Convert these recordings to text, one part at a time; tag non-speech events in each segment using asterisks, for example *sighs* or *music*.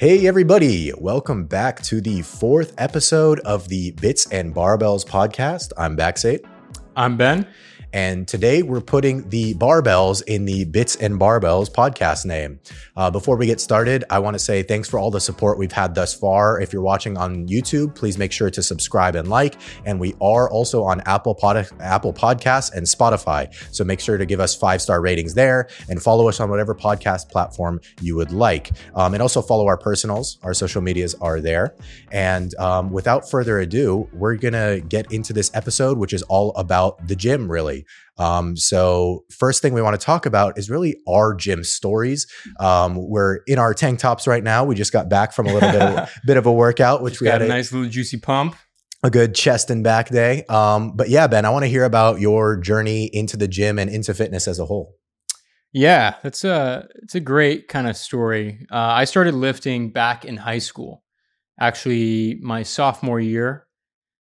Hey, everybody. Welcome back to the fourth episode of the Bits and Barbells podcast. I'm Baxate. I'm Ben. And today we're putting the barbells in the Bits and Barbells podcast name. Uh, before we get started, I want to say thanks for all the support we've had thus far. If you're watching on YouTube, please make sure to subscribe and like. And we are also on Apple Pod- Apple Podcasts and Spotify. So make sure to give us five star ratings there and follow us on whatever podcast platform you would like. Um, and also follow our personals. Our social medias are there. And um, without further ado, we're going to get into this episode, which is all about the gym, really. Um, so, first thing we want to talk about is really our gym stories. Um, we're in our tank tops right now. We just got back from a little bit of, *laughs* bit of a workout, which Just we got had a a, nice little juicy pump. a good chest and back day. Um, but yeah, Ben, I want to hear about your journey into the gym and into fitness as a whole. Yeah, that's a it's a great kind of story. Uh, I started lifting back in high school, actually my sophomore year,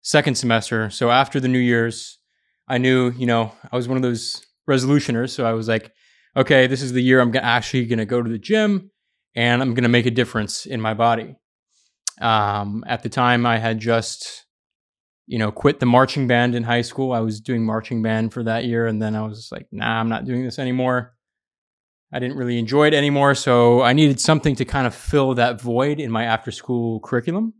second semester. So after the New Year's, I knew you know I was one of those resolutioners. So I was like, okay, this is the year I'm actually going to go to the gym and I'm going to make a difference in my body. Um, at the time, I had just you know, quit the marching band in high school. I was doing marching band for that year. And then I was like, nah, I'm not doing this anymore. I didn't really enjoy it anymore. So I needed something to kind of fill that void in my after school curriculum.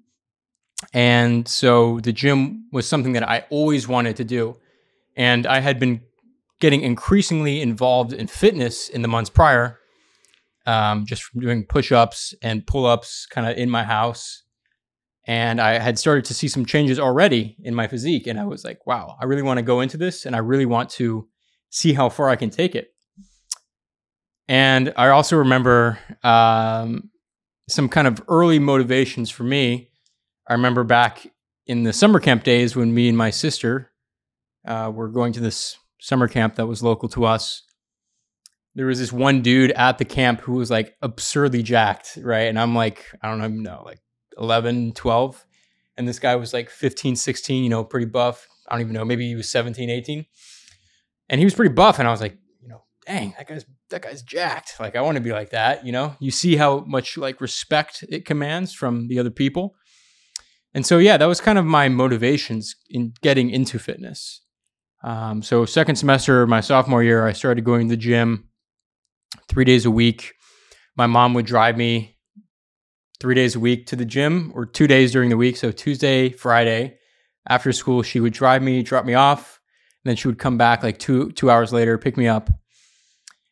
And so the gym was something that I always wanted to do. And I had been getting increasingly involved in fitness in the months prior, um, just from doing push ups and pull ups kind of in my house and I had started to see some changes already in my physique. And I was like, wow, I really want to go into this and I really want to see how far I can take it. And I also remember um, some kind of early motivations for me. I remember back in the summer camp days when me and my sister uh, were going to this summer camp that was local to us. There was this one dude at the camp who was like absurdly jacked, right? And I'm like, I don't even know, like 11, 12. And this guy was like 15, 16, you know, pretty buff. I don't even know, maybe he was 17, 18. And he was pretty buff. And I was like, you know, dang, that guy's that guy's jacked. Like I want to be like that, you know? You see how much like respect it commands from the other people. And so yeah, that was kind of my motivations in getting into fitness. Um, so second semester, my sophomore year, I started going to the gym three days a week. My mom would drive me three days a week to the gym or two days during the week. So Tuesday, Friday, after school, she would drive me, drop me off, and then she would come back like two two hours later, pick me up.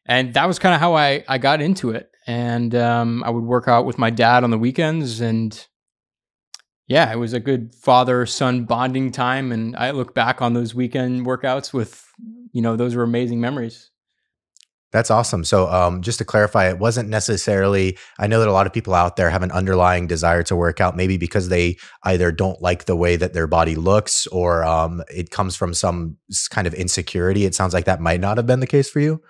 And that was kind of how I I got into it. And um, I would work out with my dad on the weekends, and yeah, it was a good father son bonding time. And I look back on those weekend workouts with you know those were amazing memories. That's awesome. So, um, just to clarify, it wasn't necessarily, I know that a lot of people out there have an underlying desire to work out, maybe because they either don't like the way that their body looks or um, it comes from some kind of insecurity. It sounds like that might not have been the case for you.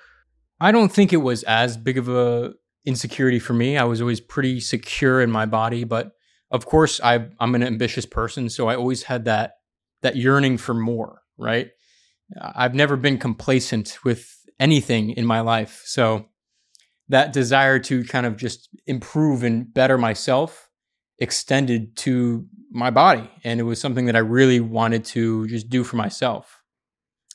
I don't think it was as big of a insecurity for me. I was always pretty secure in my body, but of course I I'm an ambitious person, so I always had that that yearning for more, right? I've never been complacent with anything in my life. So that desire to kind of just improve and better myself extended to my body and it was something that I really wanted to just do for myself.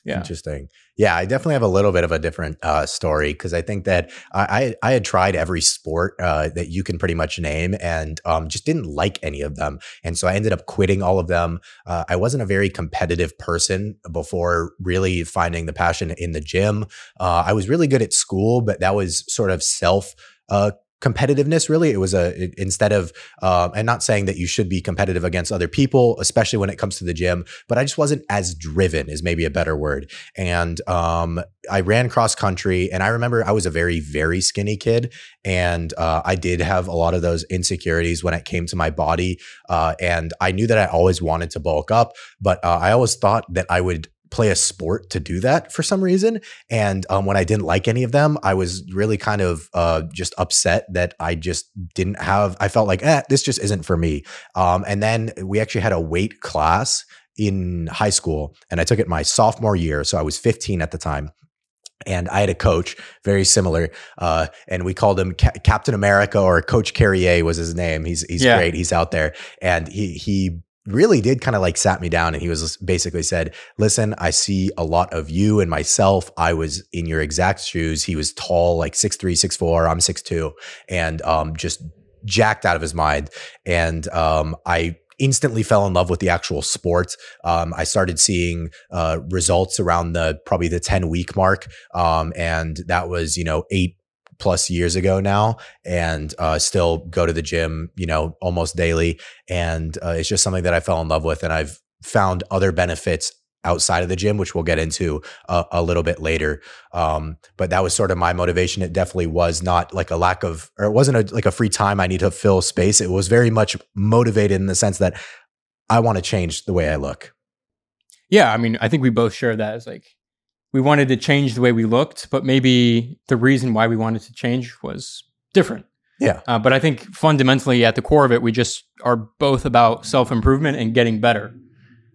Yeah. Interesting. Yeah, I definitely have a little bit of a different uh, story because I think that I, I I had tried every sport uh, that you can pretty much name and um, just didn't like any of them, and so I ended up quitting all of them. Uh, I wasn't a very competitive person before really finding the passion in the gym. Uh, I was really good at school, but that was sort of self. Uh, competitiveness really. It was a it- instead of um, and not saying that you should be competitive against other people especially when it comes to the gym but i just wasn't as driven is maybe a better word. And um, i ran cross country and i remember i was a very very skinny kid and uh, i did have a lot of those insecurities when it came to my body uh, and i knew that i always wanted to bulk up but uh, i always thought that i would play a sport to do that for some reason and um, when I didn't like any of them, I was really kind of uh, just upset that I just didn't have. I felt like, eh, this just isn't for me. Um, and then we actually had a weight class in high school, and I took it my sophomore year, so I was 15 at the time. and I had a coach very similar, uh, and we called him Ca- Captain America or Coach Carrier was his name. He's he's Yeah. great. He's out there, and he he really did kind of like sat me down and he was basically said, "Listen, I see a lot of you and myself. I was in your exact shoes. He was tall, like six three, six four. I'm six two, and um, just jacked out of his mind. And um, I." Instantly fell in love with the actual sport. Um, I started seeing uh, results around the probably the 10 week mark. Um, and that was, you know, eight plus years ago now and uh, still go to the gym, you know, almost daily. And uh, it's just something that I fell in love with. And I've found other benefits outside of the gym, which we'll get into a, a little bit later. Um, but that was sort of my motivation. It definitely was not like a lack of, or it wasn't a, like a free time I need to fill space. It was very much motivated in the sense that I want to change the way I look. Yeah, I mean, I think we both share that as like we wanted to change the way we looked, but maybe the reason why we wanted to change was different. Yeah. Uh, but I think fundamentally, at the core of it, we just are both about self improvement and getting better.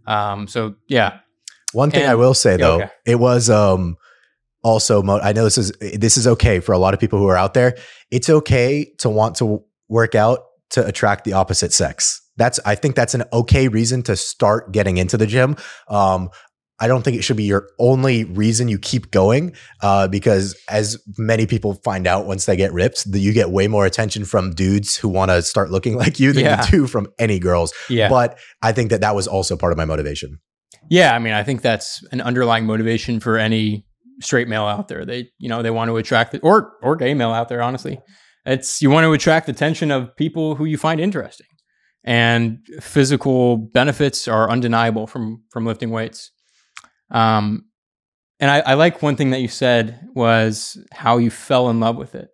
Um, so yeah, One thing And- I will say yeah, though, okay. it was um also mo- I know this is this is okay for a lot of people who are out there. It's okay to want to work out to attract the opposite sex. That's I think that's an okay reason to start getting into the gym. Um I don't think it should be your only reason you keep going, uh, because as many people find out once they get ripped, that you get way more attention from dudes who want to start looking *laughs* like you than Yeah. you do from any girls. yeah, But I think that that was also part of my motivation. yeah. I mean, I think that's an underlying motivation for any straight male out there. They, you know, they want to attract the, or or gay male out there. Honestly, it's you want to attract the attention of people who you find interesting, and physical benefits are undeniable from from lifting weights. Um, and I, I like one thing that you said was how you fell in love with it.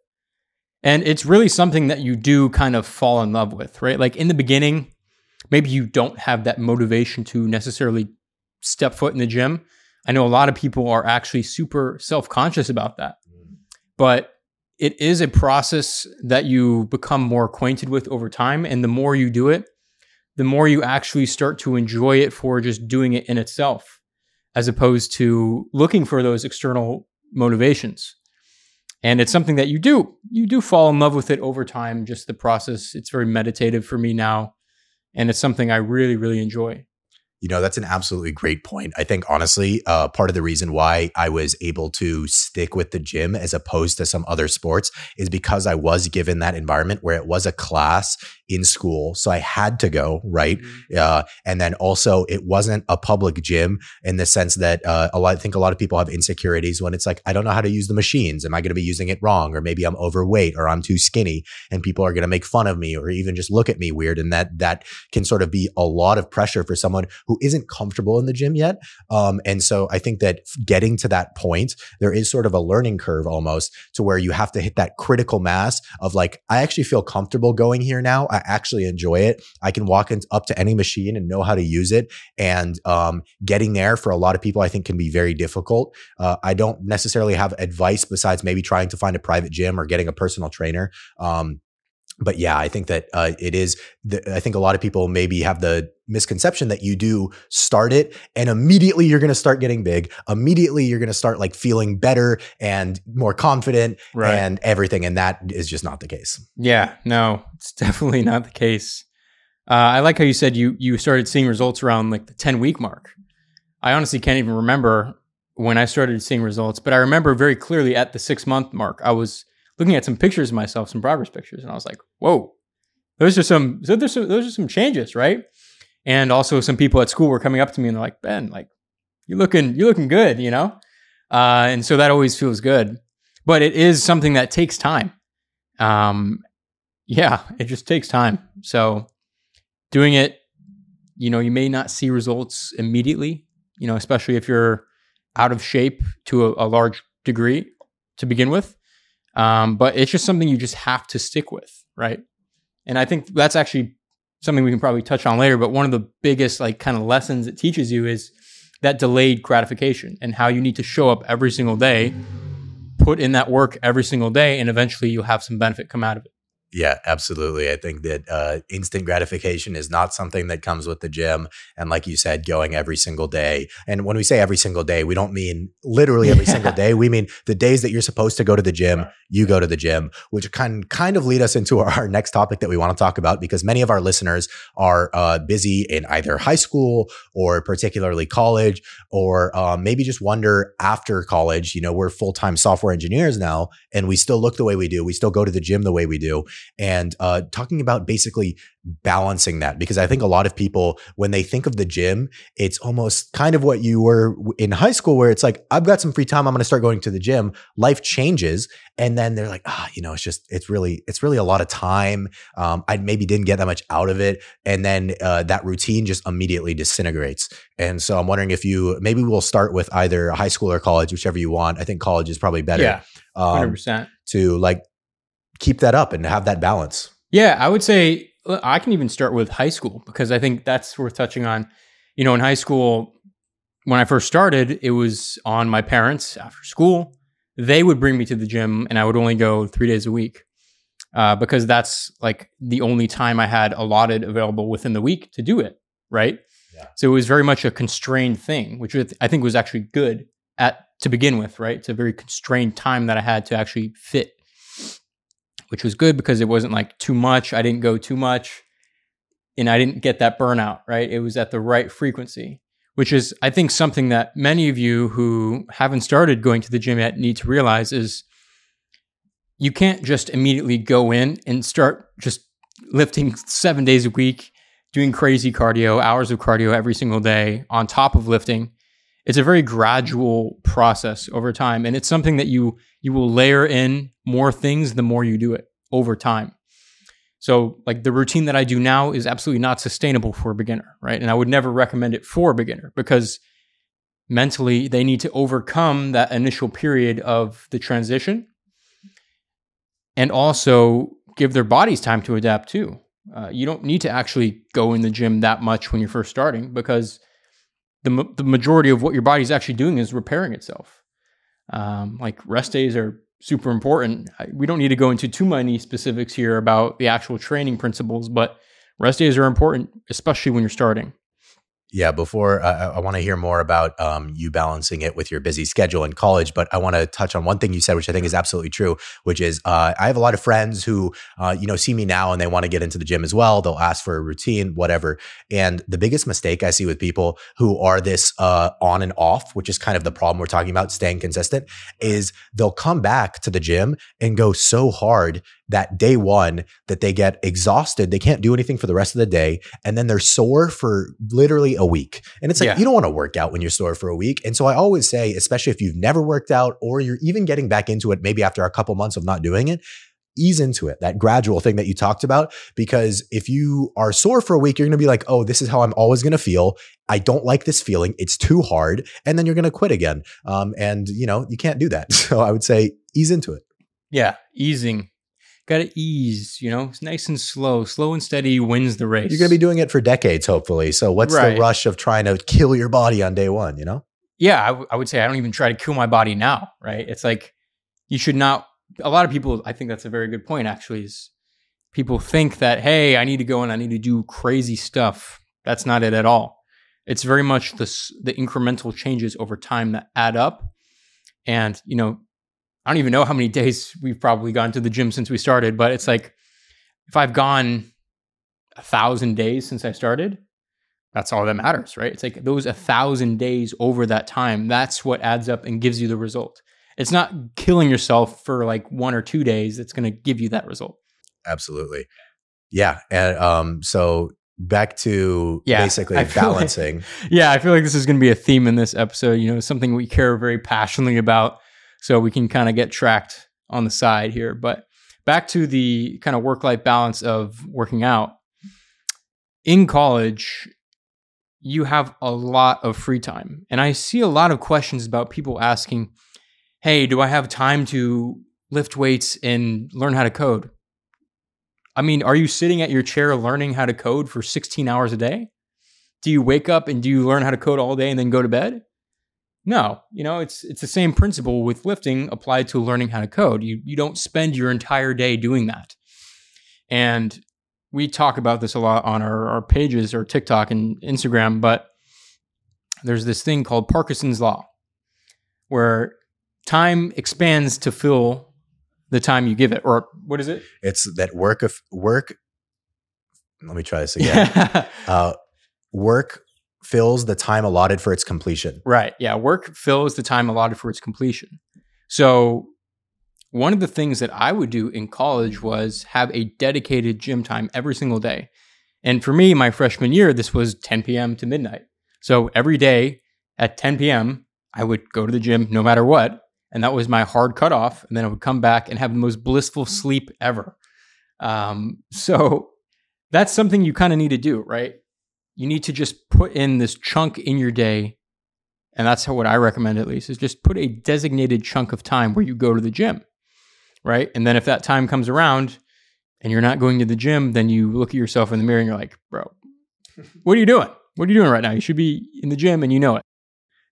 And it's really something that you do kind of fall in love with, right? Like in the beginning, maybe you don't have that motivation to necessarily step foot in the gym. I know a lot of people are actually super self conscious about that. But it is a process that you become more acquainted with over time. And the more you do it, the more you actually start to enjoy it for just doing it in itself, as opposed to looking for those external motivations. And it's something that you do. You do fall in love with it over time, just the process. It's very meditative for me now. And it's something I really, really enjoy. You know, that's an absolutely great point. I think honestly, uh, part of the reason why I was able to stick with the gym as opposed to some other sports is because I was given that environment where it was a class in school. So I had to go, right? Uh, and then also it wasn't a public gym in the sense that uh, a lot, I think a lot of people have insecurities when it's like, I don't know how to use the machines. Am I going to be using it wrong? Or maybe I'm overweight or I'm too skinny and people are going to make fun of me or even just look at me weird. And that, that can sort of be a lot of pressure for someone who isn't comfortable in the gym yet. Um, and so I think that getting to that point, there is sort of a learning curve almost to where you have to hit that critical mass of like, I actually feel comfortable going here now. I actually enjoy it. I can walk in, up to any machine and know how to use it. And um, getting there for a lot of people, I think can be very difficult. Uh, I don't necessarily have advice besides maybe trying to find a private gym or getting a personal trainer. Um, but yeah, I think that uh, it is. The, I think a lot of people maybe have the misconception that you do start it and immediately you're going to start getting big. Immediately you're going to start like feeling better and more confident Right. and everything. And that is just not the case. Yeah, no, it's *laughs* definitely not the case. Uh, I like how you said you you started seeing results around like the ten week mark. I honestly can't even remember when I started seeing results, but I remember very clearly at the six month mark, I was looking at some pictures of myself, some progress pictures, and I was like, "Whoa, those are some so there's some, those are some changes, right?" And also, some people at school were coming up to me and they're like, "Ben, like you're looking you're looking good," you know, uh, and so that always feels good. But it is something that takes time. Um, yeah, it just takes time. So doing it, you know, you may not see results immediately, you know, especially if you're out of shape to a, a large degree to begin with. Um, but it's just something you just have to stick with, right? And I think that's actually something we can probably touch on later. But one of the biggest, like, kind of lessons it teaches you is that delayed gratification and how you need to show up every single day, put in that work every single day, and eventually you'll have some benefit come out of it. Yeah, absolutely. I think that uh, instant gratification is not something that comes with the gym. And like you said, going every single day. And when we say every single day, we don't mean literally every single *laughs* day. We mean the days that you're supposed to go to the gym, you go to the gym, which can kind of lead us into our, *laughs* our next topic that we want to talk about because many of our listeners are uh, busy in either high school or particularly college, or um, maybe just wonder after college, you know, we're full time software engineers now and we still look the way we do. We still go to the gym the way we do and uh, talking about basically balancing that because I think a lot of people, when they think of the gym, it's almost kind of what you were in high school, where it's like, I've got some free time. I'm going to start going to the gym. Life changes. And then they're like, ah, you know, it's just, it's really, it's really a lot of time. Um, I maybe didn't get that much out of it. And then uh, that routine just immediately disintegrates. And so I'm wondering if you, maybe we'll start with either high school or college, whichever you want. I think college is probably better. Yeah. 100%. Um, to like keep that up and have that balance? Yeah, I would say I can even start with high school because I think that's worth touching on. You know, in high school, when I first started, it was on my parents after school. They would bring me to the gym and I would only go three days a week uh, because that's like the only time I had allotted available within the week to do it. Right. Yeah. So it was very much a constrained thing, which I think was actually good at to begin with. Right. It's a very constrained time that I had to actually fit which was good because it wasn't like too much. I didn't go too much and I didn't get that burnout, right? It was at the right frequency, which is, I think, something that many of you who haven't started going to the gym yet need to realize is you can't just immediately go in and start just lifting seven days a week, doing crazy cardio, hours of cardio every single day on top of lifting. It's a very gradual process over time. And it's something that you you will layer in more things the more you do it over time. So, like the routine that I do now is absolutely not sustainable for a beginner, right? And I would never recommend it for a beginner because mentally they need to overcome that initial period of the transition and also give their bodies time to adapt too. Uh, you don't need to actually go in the gym that much when you're first starting because the, the majority of what your body's actually doing is repairing itself. Um, like rest days are super important. We don't need to go into too many specifics here about the actual training principles, but rest days are important, especially when you're starting. Yeah, before uh, I want to hear more about um, you balancing it with your busy schedule in college, but I want to touch on one thing you said, which I think is absolutely true, which is uh, I have a lot of friends who, uh, you know, see me now and they want to get into the gym as well. They'll ask for a routine, whatever. And the biggest mistake I see with people who are this uh, on and off, which is kind of the problem we're talking about, staying consistent, is they'll come back to the gym and go so hard that day one that they get exhausted. They can't do anything for the rest of the day. And then they're sore for literally a week. And it's like, yeah. you don't want to work out when you're sore for a week. And so I always say, especially if you've never worked out or you're even getting back into it, maybe after a couple months of not doing it, ease into it, that gradual thing that you talked about. Because if you are sore for a week, you're going to be like, oh, this is how I'm always going to feel. I don't like this feeling. It's too hard. And then you're going to quit again. Um, and, you know, you can't do that. *laughs* So I would say ease into it. Yeah, easing got to ease, you know, it's nice and slow. Slow and steady wins the race. You're going to be doing it for decades, hopefully. So what's right. the rush of trying to kill your body on day one, you know? Yeah, I, w- I would say I don't even try to kill my body now, right? It's like you should not, a lot of people, I think that's a very good point actually, is people think that, hey, I need to go and I need to do crazy stuff. That's not it at all. It's very much the, the incremental changes over time that add up. And, you know, I don't even know how many days we've probably gone to the gym since we started, but it's like if I've gone a thousand days since I started, that's all that matters, right? It's like those a thousand days over that time, that's what adds up and gives you the result. It's not killing yourself for like one or two days that's going to give you that result. Absolutely. Yeah. And um, so back to yeah, basically balancing. Like, *laughs* yeah, I feel like this is going to be a theme in this episode. You know, something we care very passionately about so we can kind of get tracked on the side here. But back to the kind of work life balance of working out. In college, you have a lot of free time. And I see a lot of questions about people asking, hey, do I have time to lift weights and learn how to code? I mean, are you sitting at your chair learning how to code for 16 hours a day? Do you wake up and do you learn how to code all day and then go to bed? No, you know, it's it's the same principle with lifting applied to learning how to code. You you don't spend your entire day doing that. And we talk about this a lot on our, our pages or TikTok and Instagram, but there's this thing called Parkinson's Law, where time expands to fill the time you give it. Or what is it? It's that work of work. Let me try this again. *laughs* uh, work fills the time allotted for its completion. Right. Yeah. Work fills the time allotted for its completion. So, one of the things that I would do in college was have a dedicated gym time every single day. And for me, my freshman year, this was 10 p.m. to midnight. So, every day at 10 p.m., I would go to the gym no matter what. And that was my hard cutoff. And then I would come back and have the most blissful sleep ever. Um, so, that's something you kind of need to do, right? You need to just put in this chunk in your day. And that's how what I recommend at least is just put a designated chunk of time where you go to the gym. Right. And then if that time comes around and you're not going to the gym, then you look at yourself in the mirror and you're like, bro, what are you doing? What are you doing right now? You should be in the gym and you know it.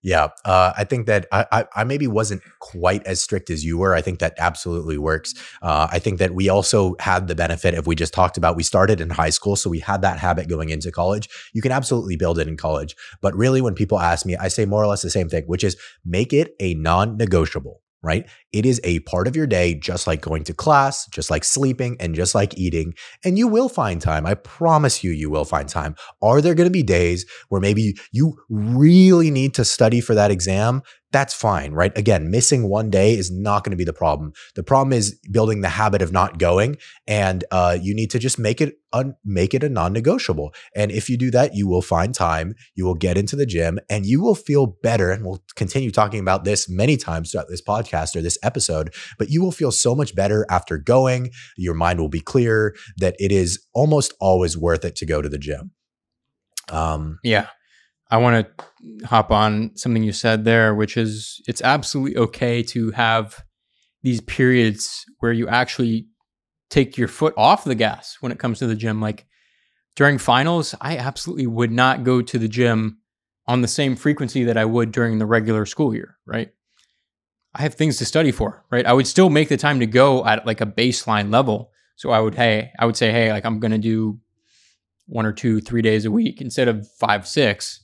Yeah, uh, I think that I, I, I, maybe wasn't quite as strict as you were. I think that absolutely works. Uh, I think that we also had the benefit of we just talked about. We started in high school, so we had that habit going into college. You can absolutely build it in college, but really, when people ask me, I say more or less the same thing, which is make it a non-negotiable right? It is a part of your day, just like going to class, just like sleeping, and just like eating. And you will find time. I promise you, you will find time. Are there going to be days where maybe you really need to study for that exam? That's fine, right? Again, missing one day is not going to be the problem. The problem is building the habit of not going, and uh, you need to just make it un- make it a non-negotiable. And if you do that, you will find time. You will get into the gym, and you will feel better. And we'll continue talking about this many times throughout this podcast or this episode. But you will feel so much better after going. Your mind will be clear. That it is almost always worth it to go to the gym. Um, yeah, I want to hop on something you said there, which is it's absolutely okay to have these periods where you actually take your foot off the gas when it comes to the gym. Like during finals, I absolutely would not go to the gym on the same frequency that I would during the regular school year, right? I have things to study for, right? I would still make the time to go at like a baseline level. So I would, hey, I would say, hey, like I'm going to do one or two, three days a week instead of five, six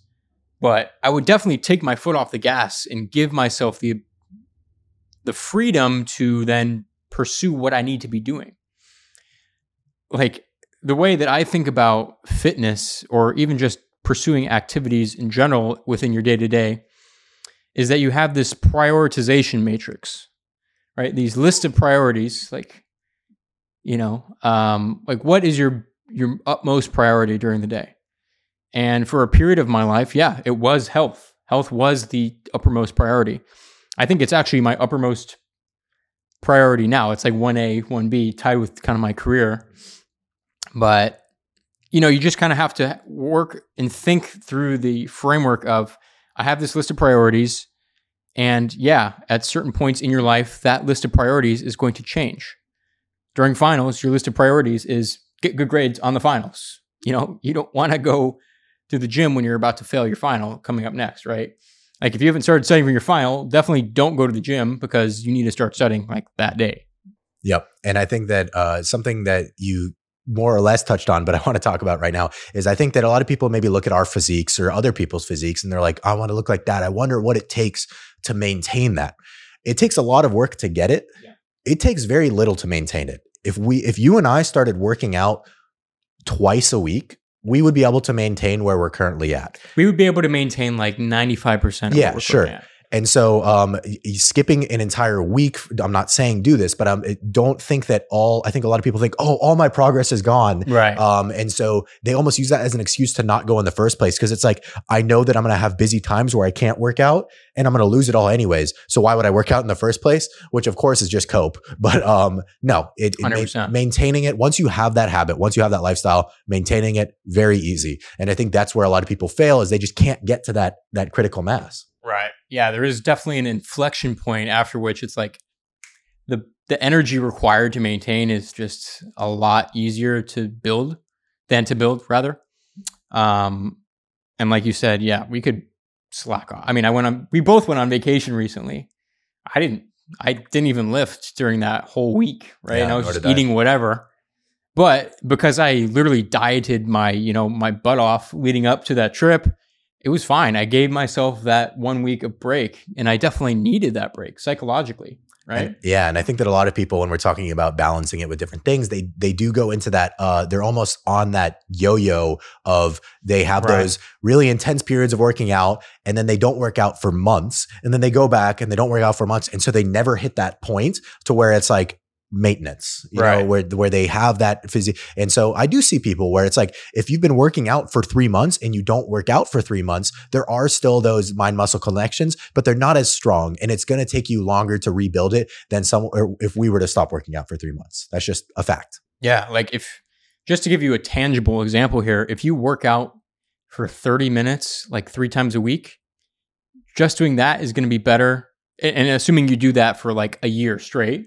but I would definitely take my foot off the gas and give myself the the freedom to then pursue what I need to be doing. Like the way that I think about fitness or even just pursuing activities in general within your day to day is that you have this prioritization matrix, right? These list of priorities, like, you know, um, like what is your your utmost priority during the day? And for a period of my life, yeah, it was health. Health was the uppermost priority. I think it's actually my uppermost priority now. It's like 1A, 1B, tied with kind of my career. But, you know, you just kind of have to work and think through the framework of I have this list of priorities. And yeah, at certain points in your life, that list of priorities is going to change. During finals, your list of priorities is get good grades on the finals. You know, you don't want to go to the gym when you're about to fail your final coming up next, right? Like if you haven't started studying for your final, definitely don't go to the gym because you need to start studying like that day. Yep. And I think that uh, something that you more or less touched on, but I want to talk about right now is I think that a lot of people maybe look at our physiques or other people's physiques and they're like, I want to look like that. I wonder what it takes to maintain that. It takes a lot of work to get it. Yeah. It takes very little to maintain it. If we if you and I started working out twice a week, we would be able to maintain where we're currently at. We would be able to maintain like 95% yeah, sure. And so, um, skipping an entire week, I'm not saying do this, but um, don't think that all, I think a lot of people think, oh, all my progress is gone. Right. Um, and so they almost use that as an excuse to not go in the first place. Cause it's like, I know that I'm going to have busy times where I can't work out and I'm going to lose it all anyways. So why would I work out in the first place? Which of course is just cope. *laughs* But, um, no, it, it ma- maintaining it, once you have that habit, once you have that lifestyle, maintaining it very easy. And I think that's where a lot of people fail is they just can't get to that, that critical mass. Right. Yeah, there is definitely an inflection point after which it's like the the energy required to maintain is just a lot easier to build than to build rather. Um and like you said, yeah, we could slack off. I mean, I went on we both went on vacation recently. I didn't I didn't even lift during that whole week, right? Yeah, and I was just eating I. whatever. But because I literally dieted my, you know, my butt off leading up to that trip, it was fine. I gave myself that one week of break and I definitely needed that break psychologically. Right. And, yeah, and I think that a lot of people, when we're talking about balancing it with different things, they they do go into that. Uh, they're almost on that yo-yo of they have right. those really intense periods of working out, and then they don't work out for months, and then they go back and they don't work out for months, and so they never hit that point to where it's like, maintenance, you right. know, where where they have that physique. And so I do see people where it's like if you've been working out for three months and you don't work out for three months, there are still those mind muscle connections, but they're not as strong, and it's going to take you longer to rebuild it than some if we were to stop working out for three months. That's just a fact. Yeah, like if just to give you a tangible example here, if you work out for 30 minutes like three times a week, just doing that is going to be better. And assuming you do that for like a year straight,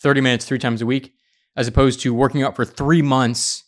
30 minutes three times a week, as opposed to working out for three months,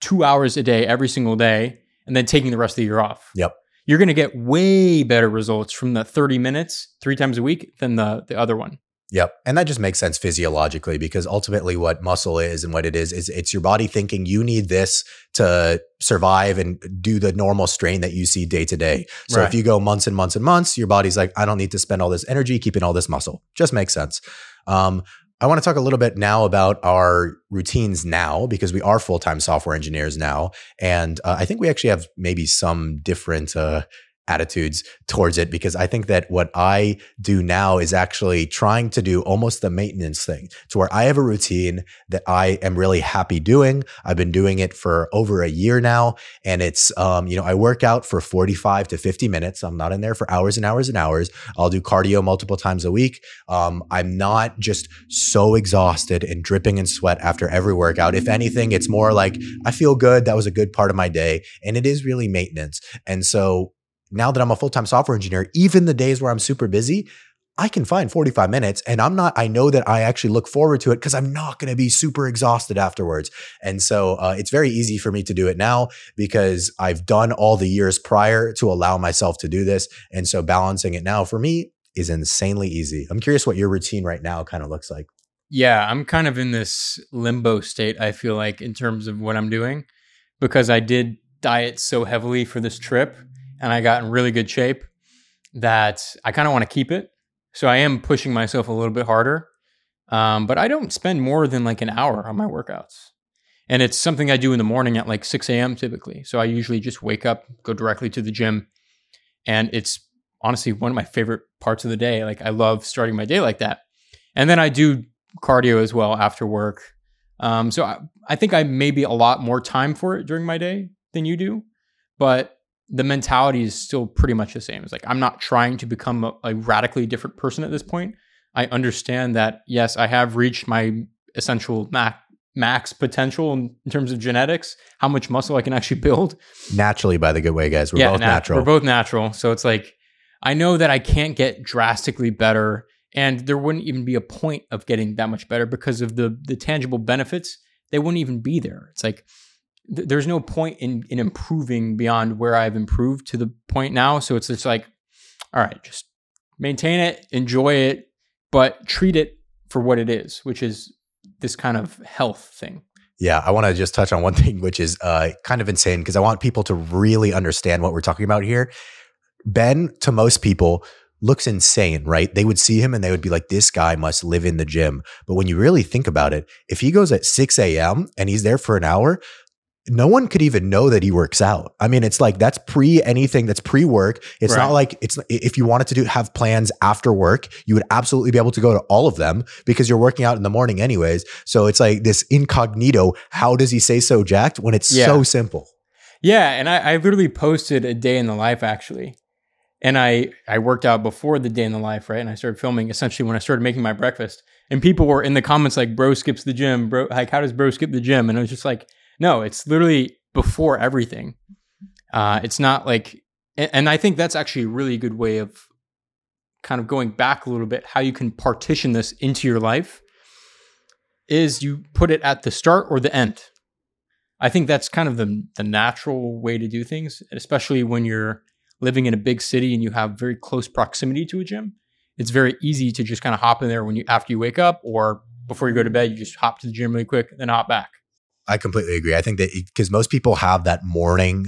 two hours a day, every single day, and then taking the rest of the year off. Yep. You're going to get way better results from the 30 minutes three times a week than the, the other one. Yep. And that just makes sense physiologically because ultimately what muscle is and what it is is it's your body thinking you need this to survive and do the normal strain that you see day to day. So right. if you go months and months and months, your body's like, I don't need to spend all this energy keeping all this muscle. Just makes sense. Um, I want to talk a little bit now about our routines now because we are full time software engineers now. And uh, I think we actually have maybe some different uh, attitudes towards it because I think that what I do now is actually trying to do almost the maintenance thing to where I have a routine that I am really happy doing. I've been doing it for over a year now. And it's, um, you know, I work out for 45 to 50 minutes. I'm not in there for hours and hours and hours. I'll do cardio multiple times a week. Um, I'm not just so exhausted and dripping in sweat after every workout. If anything, it's more like I feel good. That was a good part of my day. And it is really maintenance. And so now that I'm a full time software engineer, even the days where I'm super busy, I can find 45 minutes and I'm not, I know that I actually look forward to it because I'm not going to be super exhausted afterwards. And so uh, it's very easy for me to do it now because I've done all the years prior to allow myself to do this. And so balancing it now for me is insanely easy. I'm curious what your routine right now kind of looks like. Yeah, I'm kind of in this limbo state, I feel like, in terms of what I'm doing because I did diet so heavily for this trip and I got in really good shape that I kind of want to keep it. So I am pushing myself a little bit harder. Um, but I don't spend more than like an hour on my workouts. And it's something I do in the morning at like 6 a.m. typically. So I usually just wake up, go directly to the gym. And it's honestly one of my favorite parts of the day. Like I love starting my day like that. And then I do cardio as well after work. Um, so I, I think I maybe a lot more time for it during my day than you do. But the mentality is still pretty much the same. It's like I'm not trying to become a, a, radically different person at this point. I understand that yes, I have reached my essential max, max potential in, in terms of genetics, how much muscle I can actually *laughs* build. Naturally, by the good way, guys. We're yeah, both nat- natural. We're both natural. So it's like I know that I can't get drastically better, and there wouldn't even be a point of getting that much better because of the the tangible benefits. They wouldn't even be there. It's like th- there's no point in in improving beyond where I've improved to the point now. So it's just like, all right, just maintain it, enjoy it, but treat it for what it is, which is this kind of health thing. Yeah, I want to just touch on one *laughs* thing, which is uh, kind of insane because I want people to really understand what we're talking about here. Ben, to most people, looks insane, right? They would see him and they would be like, this guy must live in the gym. But when you really think about it, if he goes at 6 a.m. and he's there for an hour, no one could even know that he works out. I mean, it's like that's pre anything that's pre work. It's right. not like it's if you wanted to do have plans after work, you would absolutely be able to go to all of them because you're working out in the morning anyways. So it's like this incognito. How does he say so jacked when it's yeah. so simple? Yeah, and I, I literally posted a day in the life actually, and I I worked out before the day in the life, right? And I started filming essentially when I started making my breakfast, and people were in the comments like, "Bro skips the gym, bro. Like, how does bro skip the gym?" And I was just like no, it's literally before everything. Uh, it's not like, and I think that's actually a really good way of kind of going back a little bit, how you can partition this into your life is you put it at the start or the end. I think that's kind of the, the natural way to do things, especially when you're living in a big city and you have very close proximity to a gym. It's very easy to just kind of hop in there when you after you wake up or before you go to bed, you just hop to the gym really quick, then hop back. I completely agree. I think that because most people have that morning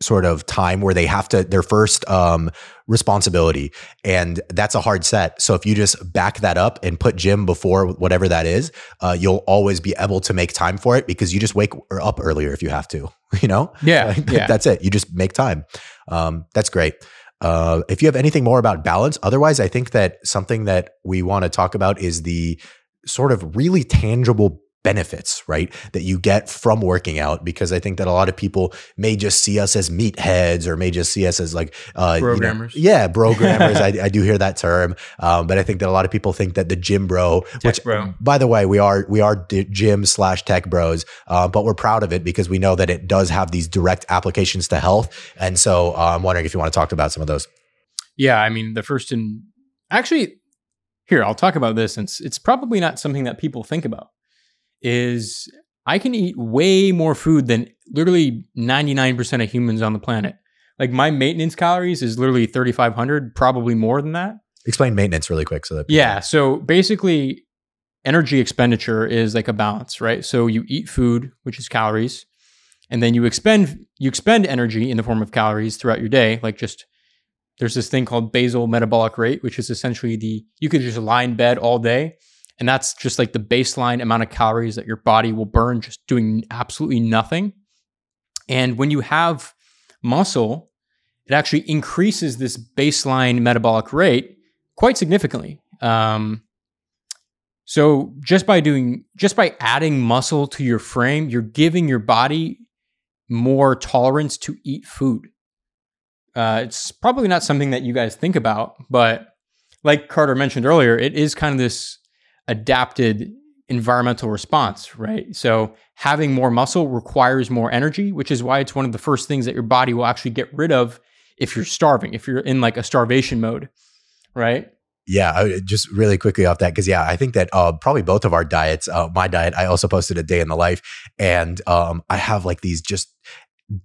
sort of time where they have to their first um, responsibility and that's a hard set. So if you just back that up and put gym before whatever that is uh, you'll always be able to make time for it because you just wake up earlier if you have to *laughs* you know? Yeah, *laughs* yeah. that's it. You just make time. Um, that's great. Uh, if you have anything more about balance otherwise i think that something that we want to talk about is the sort of really tangible benefits, right? That you get from working out because I think that a lot of people may just see us as meatheads or may just see us as like, uh, programmers. You know, yeah, programmers. *laughs* I, I, do hear that term. Um, but I think that a lot of people think that the gym bro, tech which bro. by the way, we are, we are gym slash tech bros, uh, but we're proud of it because we know that it does have these direct applications to health. And so uh, I'm wondering if you want to talk about some of those. Yeah. I mean, the first and actually, here, I'll talk about this. It's, it's probably not something that people think about is I can eat way more food than literally 99% of humans on the planet. Like my maintenance calories is literally 3,500, probably more than that. Explain maintenance really quick so that. Yeah. So basically, energy expenditure is like a balance, right? So you eat food, which is calories, and then you expend you expend energy in the form of calories throughout your day. Like just there's this thing called basal metabolic rate, which is essentially the you could just lie in bed all day and that's just like the baseline amount of calories that your body will burn just doing absolutely nothing. And when you have muscle, it actually increases this baseline metabolic rate quite significantly. Um, so just by doing, just by adding muscle to your frame, you're giving your body more tolerance to eat food. Uh, it's probably not something that you guys think about, but like Carter mentioned earlier, it is kind of this adapted environmental response, right? So having more muscle requires more energy, which is why it's one of the first things that your body will actually get rid of if you're starving, if you're in like a starvation mode, right? Yeah, just really quickly off that because yeah, I think that uh, probably both of our diets. Uh, my diet, I also posted a day in the life, and um, I have like these just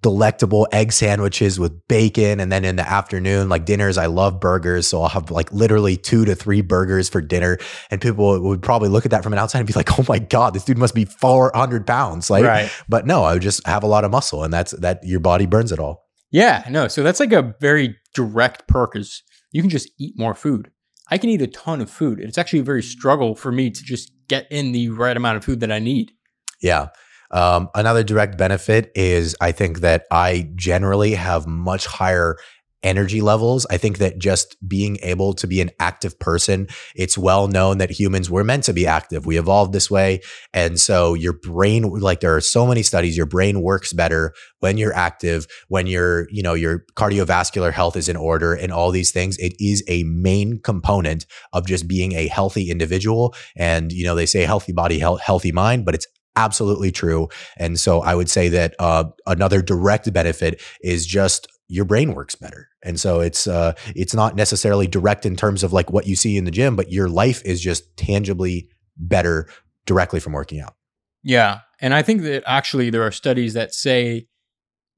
delectable egg sandwiches with bacon and then in the afternoon like dinners i love burgers so i'll have like literally two to three burgers for dinner and people would probably look at that from an outside and be like oh my god this dude must be 400 pounds like right. but no i would just have a lot of muscle and that's that your body burns it all. Yeah no so that's like a very direct perk is you can just eat more food. I can eat a ton of food it's actually a very struggle for me to just get in the right amount of food that i need. Yeah um, another direct benefit is I think that I generally have much higher energy levels. I think that just being able to be an active person, it's well known that humans were meant to be active. We evolved this way. And so your brain, like there are so many studies, your brain works better when you're active, when your, you know, your cardiovascular health is in order and all these things. It is a main component of just being a healthy individual. And, you know, they say healthy body, healthy mind, but it's absolutely true. And so I would say that uh, another direct benefit is just your brain works better. And so it's uh, it's not necessarily direct in terms of like what you see in the gym, but your life is just tangibly better directly from working out. Yeah, and I think that actually there are studies that say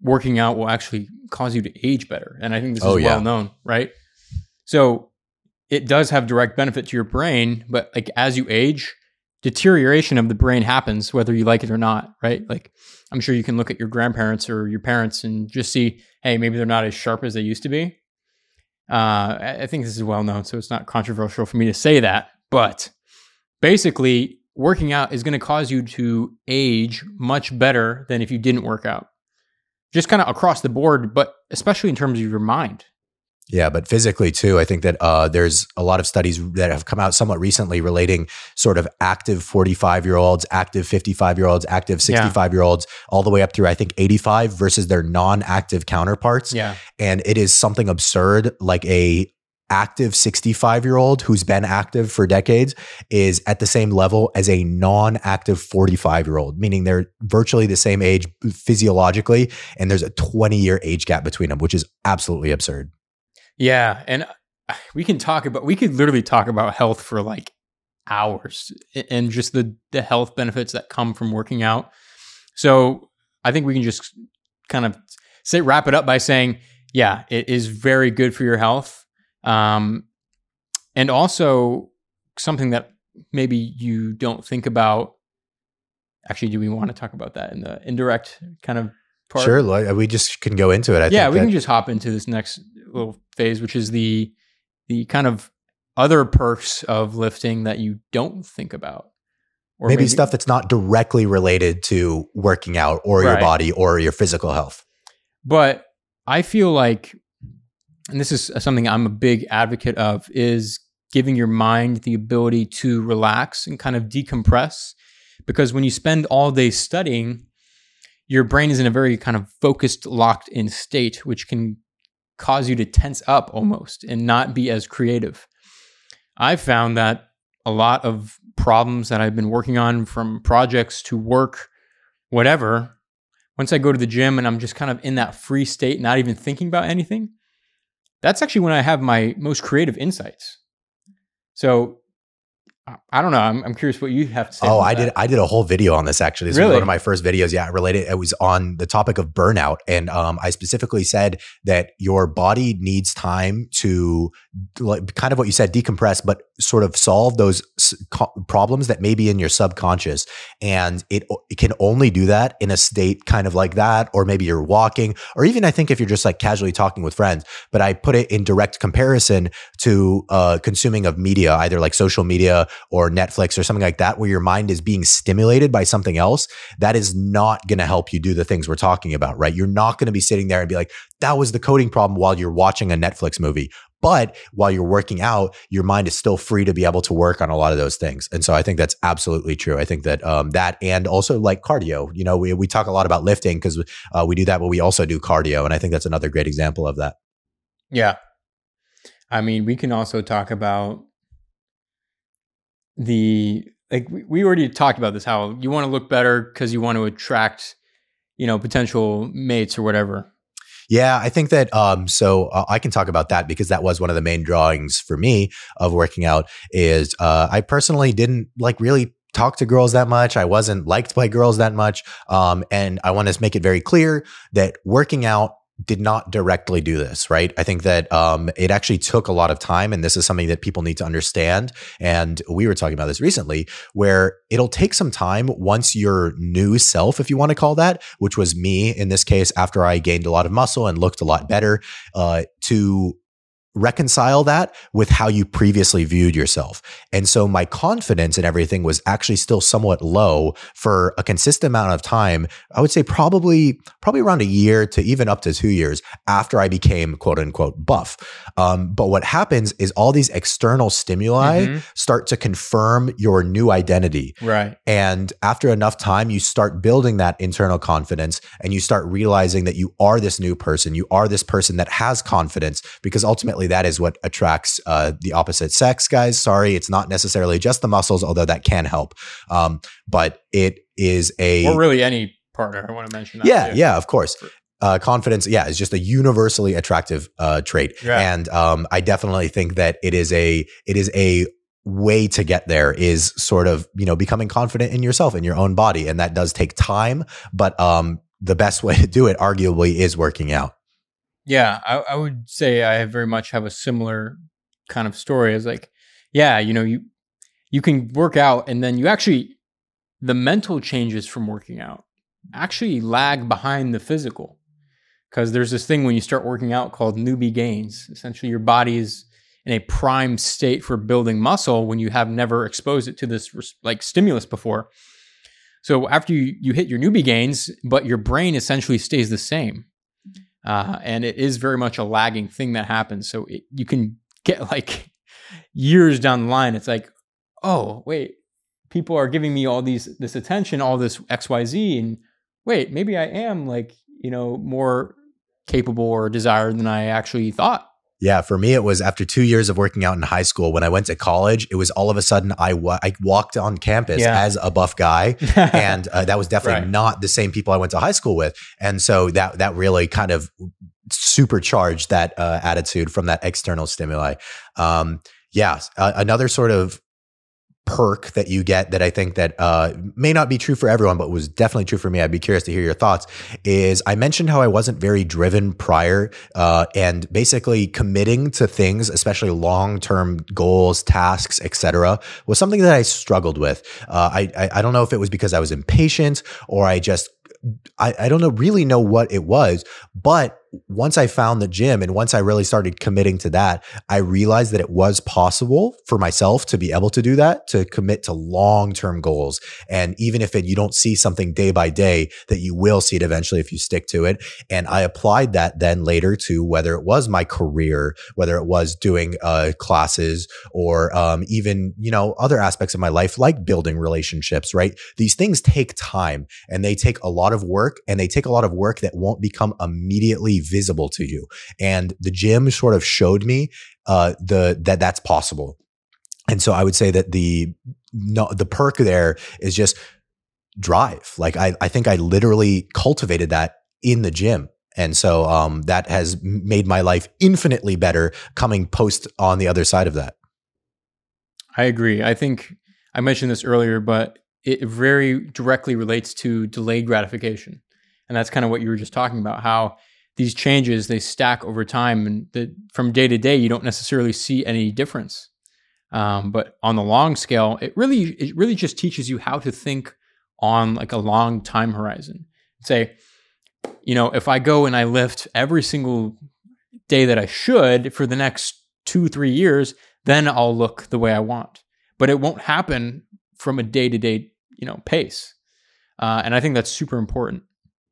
working out will actually cause you to age better, and I think this is oh, yeah. well known, right? So it does have direct benefit to your brain, but like as you age, deterioration of the brain happens whether you like it or not, right? Like I'm sure you can look at your grandparents or your parents and just see, hey, maybe they're not as sharp as they used to be. Uh, I think this is well known, so it's not controversial for me to say that. But basically, working out is going to cause you to age much better than if you didn't work out. Just kind of across the board, but especially in terms of your mind. Yeah, but physically too, I think that uh, there's a lot of studies that have come out somewhat recently relating sort of active 45 year olds, active 55 year olds, active 65 year olds, all the way up through I think 85 versus their non-active counterparts. Yeah, and it is something absurd, like a active 65 year old who's been active for decades is at the same level as a non active 45 year old, meaning they're virtually the same age physiologically. And there's a 20 year age gap between them, which is absolutely absurd. Yeah, and uh, *sighs* we can talk about we could literally talk about health for like hours and just the the health benefits that come from working out. So, I think we can just kind of say wrap it up by saying, yeah, it is very good for your health. Um and also something that maybe you don't think about actually, do we want to talk about that in the indirect kind of part? Sure, like, we just can go into it. I yeah, think we that- can just hop into this next little phase, which is the the kind of other perks of lifting that you don't think about, or maybe, stuff that's not directly related to working out or your body or your physical health. But I feel like, and this is something I'm a big advocate of, is giving your mind the ability to relax and kind of decompress. Because when you spend all day studying, your brain is in a very kind of focused, locked in state, which can cause you to tense up almost and not be as creative. I've found that a lot of problems that I've been working on from projects to work, whatever, once I go to the gym and I'm just kind of in that free state, not even thinking about anything, that's actually when I have my most creative insights. So I- don't know. I'm, I'm curious what you have to say. Oh, I did. I did a whole video on this actually. This was one of my first videos. Yeah, related. It was on the topic of burnout, and um, I specifically said that your body needs time to, like, kind of what you said, decompress, but sort of solve those problems that may be in your subconscious, and it it can only do that in a state kind of like that, or maybe you're walking, or even I think if you're just like casually talking with friends. But I put it in direct comparison to uh, consuming of media, either like social media or Netflix or something like that, where your mind is being stimulated by something else, that is not going to help you do the things we're talking about, right? You're not going to be sitting there and be like, that was the coding problem while you're watching a Netflix movie. But while you're working out, your mind is still free to be able to work on a lot of those things. And so I think that's absolutely true. I think that um, that and also like cardio, you know, we, we talk a lot about lifting because uh, we do that, but we also do cardio. And I think that's another great example of that. Yeah. I mean, we can also talk about the like we, already talked about this how you want to look better because you want to attract, you know, potential mates or whatever. Yeah, I think that um so uh, I can talk about that because that was one of the main drawings for me of working out is uh I personally didn't like really talk to girls that much. I wasn't liked by girls that much. Um and I want to make it very clear that working out did not directly do this, right? I think that um, it actually took a lot of time, and this is something that people need to understand. And we were talking about this recently, where it'll take some time once your new self, if you want to call that, which was me in this case, after I gained a lot of muscle and looked a lot better, uh, to reconcile that with how you previously viewed yourself. And so my confidence in everything was actually still somewhat low for a consistent amount of time. I would say probably probably around a year to even up to 2 years after I became quote unquote buff. Um, but what happens is all these external stimuli Mhm. start to confirm your new identity. Right. And after enough time, you start building that internal confidence and you start realizing that you are this new person. You are this person that has confidence because ultimately that is what attracts uh, the opposite sex, guys. Sorry, it's not necessarily just the muscles, although that can help. Um, but it is a. Or really any partner. I want to mention that. yeah, too. yeah, of course. Uh, confidence, yeah, is just a universally attractive uh, trait, Yeah. and um, I definitely think that it is a it is a way to get there is sort of you know becoming confident in yourself in your own body, and that does take time. But um, the best *laughs* way to do it, arguably, is working out. Yeah, I, I would say I very much have a similar kind of story. As like, yeah, you know, you you can work out, and then you actually the mental changes from working out actually lag behind the physical because there's this thing when you start working out called newbie gains. Essentially, your body is in a prime state for building muscle when you have never exposed it to this like stimulus before. So after you, you hit your newbie gains, but your brain essentially stays the same. Uh, and it is very much a lagging thing that happens. So it, you can get like years down the line. It's like, oh, wait, people are giving me all these, this attention, all this X, Y, Z. And wait, maybe I am like, you know, more capable or desired than I actually thought. Yeah, for me, it was after two years of working out in high school. When I went to college, it was all of a sudden I, wa- I walked on campus Yeah. as a buff guy, *laughs* and uh, that was definitely Right. not the same people I went to high school with. And so that that really kind of supercharged that uh, attitude from that external stimuli. Um, yeah, uh, another sort of perk that you get that I think that uh, may not be true for everyone, but was definitely true for me. I'd be curious to hear your thoughts. Is I mentioned how I wasn't very driven prior, uh, and basically committing to things, especially long term goals, tasks, etc., was something that I struggled with. Uh, I, I I don't know if it was because I was impatient or I just I, I don't know really know what it was, but once I found the gym and once I really started committing to that, I realized that it was possible for myself to be able to do that, to commit to long term goals. And even if it, you don't see something day by day, that you will see it eventually if you stick to it. And I applied that then later to whether it was my career, whether it was doing uh, classes or um, even, you know, other aspects of my life, like building relationships, right? These things take time and they take a lot of work and they take a lot of work that won't become immediately visible to you. And the gym sort of showed me uh, the that that's possible. And so I would say that the no, the perk there is just drive. Like I, I think I literally cultivated that in the gym. And so um, that has made my life infinitely better coming post on the other side of that. I agree. I think I mentioned this earlier, but it very directly relates to delayed gratification. And that's kind of what you were just talking about how these changes they stack over time and from day to day you don't necessarily see any difference. Um, but on the long scale it really it really just teaches you how to think on like a long time horizon. Say you know if i go and i lift every single day that i should for the next two three years then i'll look the way i want. But it won't happen from a day to day you know pace. Uh, and i think that's super important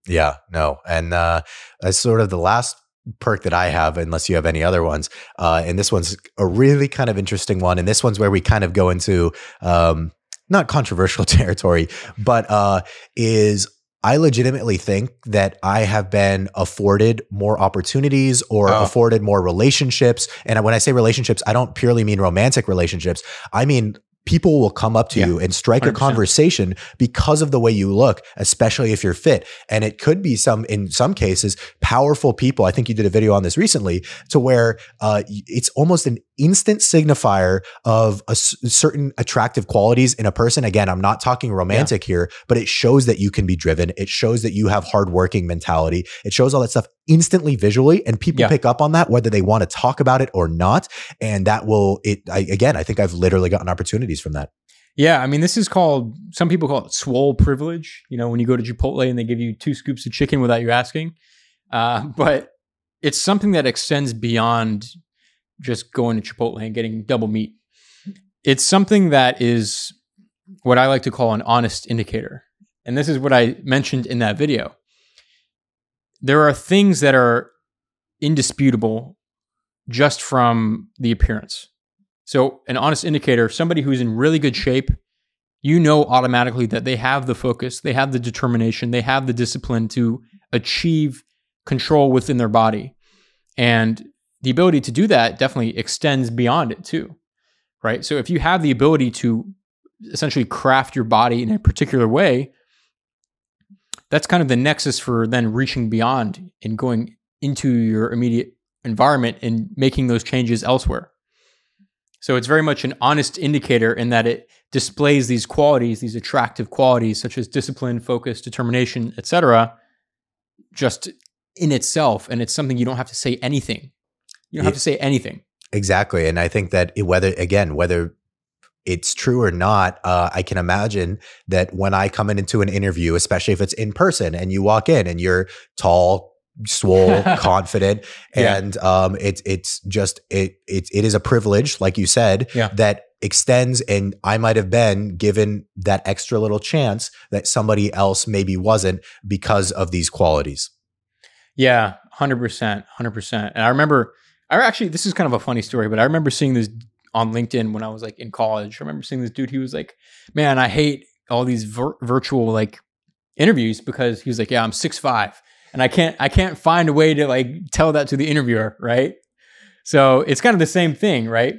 yeah, no. And uh, as sort of the last perk that I have, unless you have any other ones, uh, and this one's a really kind of interesting one. And this one's where we kind of go into um, not controversial *laughs* territory, but uh, is I legitimately think that I have been afforded more opportunities or oh. afforded more relationships. And when I say relationships, I don't purely mean romantic relationships. I mean people will come up to yeah, you and strike 100%. a conversation because of the way you look, especially if you're fit. And it could be some, in some cases, powerful people. I think you did a video on this recently to where uh, it's almost an instant signifier of a s- certain attractive qualities in a person. Again, I'm not talking romantic yeah. here, but it shows that you can be driven. It shows that you have hardworking mentality. It shows all that stuff instantly visually and people yeah. pick up on that, whether they want to talk about it or not. And that will, it, I, again, I think I've literally gotten opportunities from that. Yeah, I mean, this is called, some people call it swole privilege. You know, when you go to Chipotle and they give you two scoops of chicken without you asking. Uh, *laughs* but it's something that extends beyond just going to Chipotle and getting double meat. It's something that is what I like to call an honest indicator. And this is what I mentioned in that video. There are things that are indisputable just from the appearance. So, an honest indicator, somebody who's in really good shape, you know automatically that they have the focus, they have the determination, they have the discipline to achieve control within their body. And the ability to do that definitely extends beyond it too, right? So if you have the ability to essentially craft your body in a particular way, that's kind of the nexus for then reaching beyond and going into your immediate environment and making those changes elsewhere. So it's very much an honest indicator in that it displays these qualities, these attractive qualities such as discipline, focus, determination, etc., just in itself and it's something you don't have to say anything you don't have to say anything. Exactly. And I think that it, whether, again, whether it's true or not, uh, I can imagine that when I come in into an interview, especially if it's in person and you walk in and you're tall, swole, *laughs* confident, and yeah. um, it's it's just it it it is a privilege, like you said, yeah. that extends, and I might have been given that extra little chance that somebody else maybe wasn't because of these qualities. Yeah, hundred percent, hundred percent. And I remember I actually, this is kind of a funny story, but I remember seeing this on LinkedIn when I was like in college. I remember seeing this dude. He was like, "Man, I hate all these vir- virtual like interviews because he was like, yeah, I'm six five, and I can't I can't find a way to like tell that to the interviewer, right? So it's kind of the same thing, right?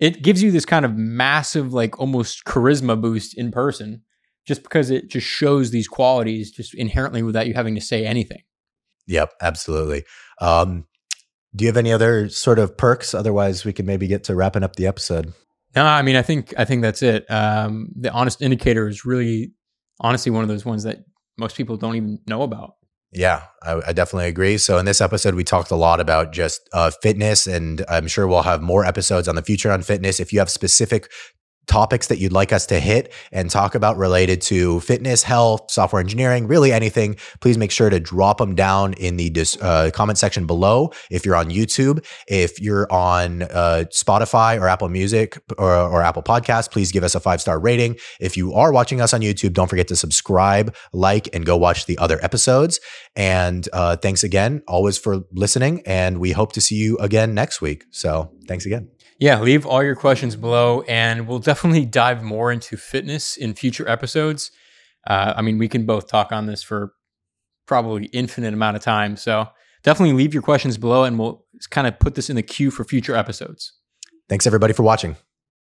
It gives you this kind of massive like almost charisma boost in person, just because it just shows these qualities just inherently without you having to say anything. Yep, absolutely. Um, do you have any other sort of perks? Otherwise, we could maybe get to wrapping up the episode. No, I mean, I think I think that's it. Um, the honest indicator is really, honestly, one of those ones that most people don't even know about. Yeah, I, I, definitely agree. So in this episode, we talked a lot about just uh, fitness, and I'm sure we'll have more episodes on the future on fitness. If you have specific topics that you'd like us to hit and talk about related to fitness, health, software engineering, really anything, please make sure to drop them down in the uh, comment section below. If you're on YouTube, if you're on uh, Spotify or Apple Music or, or Apple Podcasts, please give us a five star rating. If you are watching us on YouTube, don't forget to subscribe, like, and go watch the other episodes. And uh, thanks again, always for listening. And we hope to see you again next week. So thanks again. Yeah, leave all your questions below, and we'll definitely *laughs* dive more into fitness in future episodes. Uh, I mean, we can both talk on this for probably infinite amount of time. So definitely leave your questions below, and we'll kind of put this in the queue for future episodes. Thanks everybody for watching.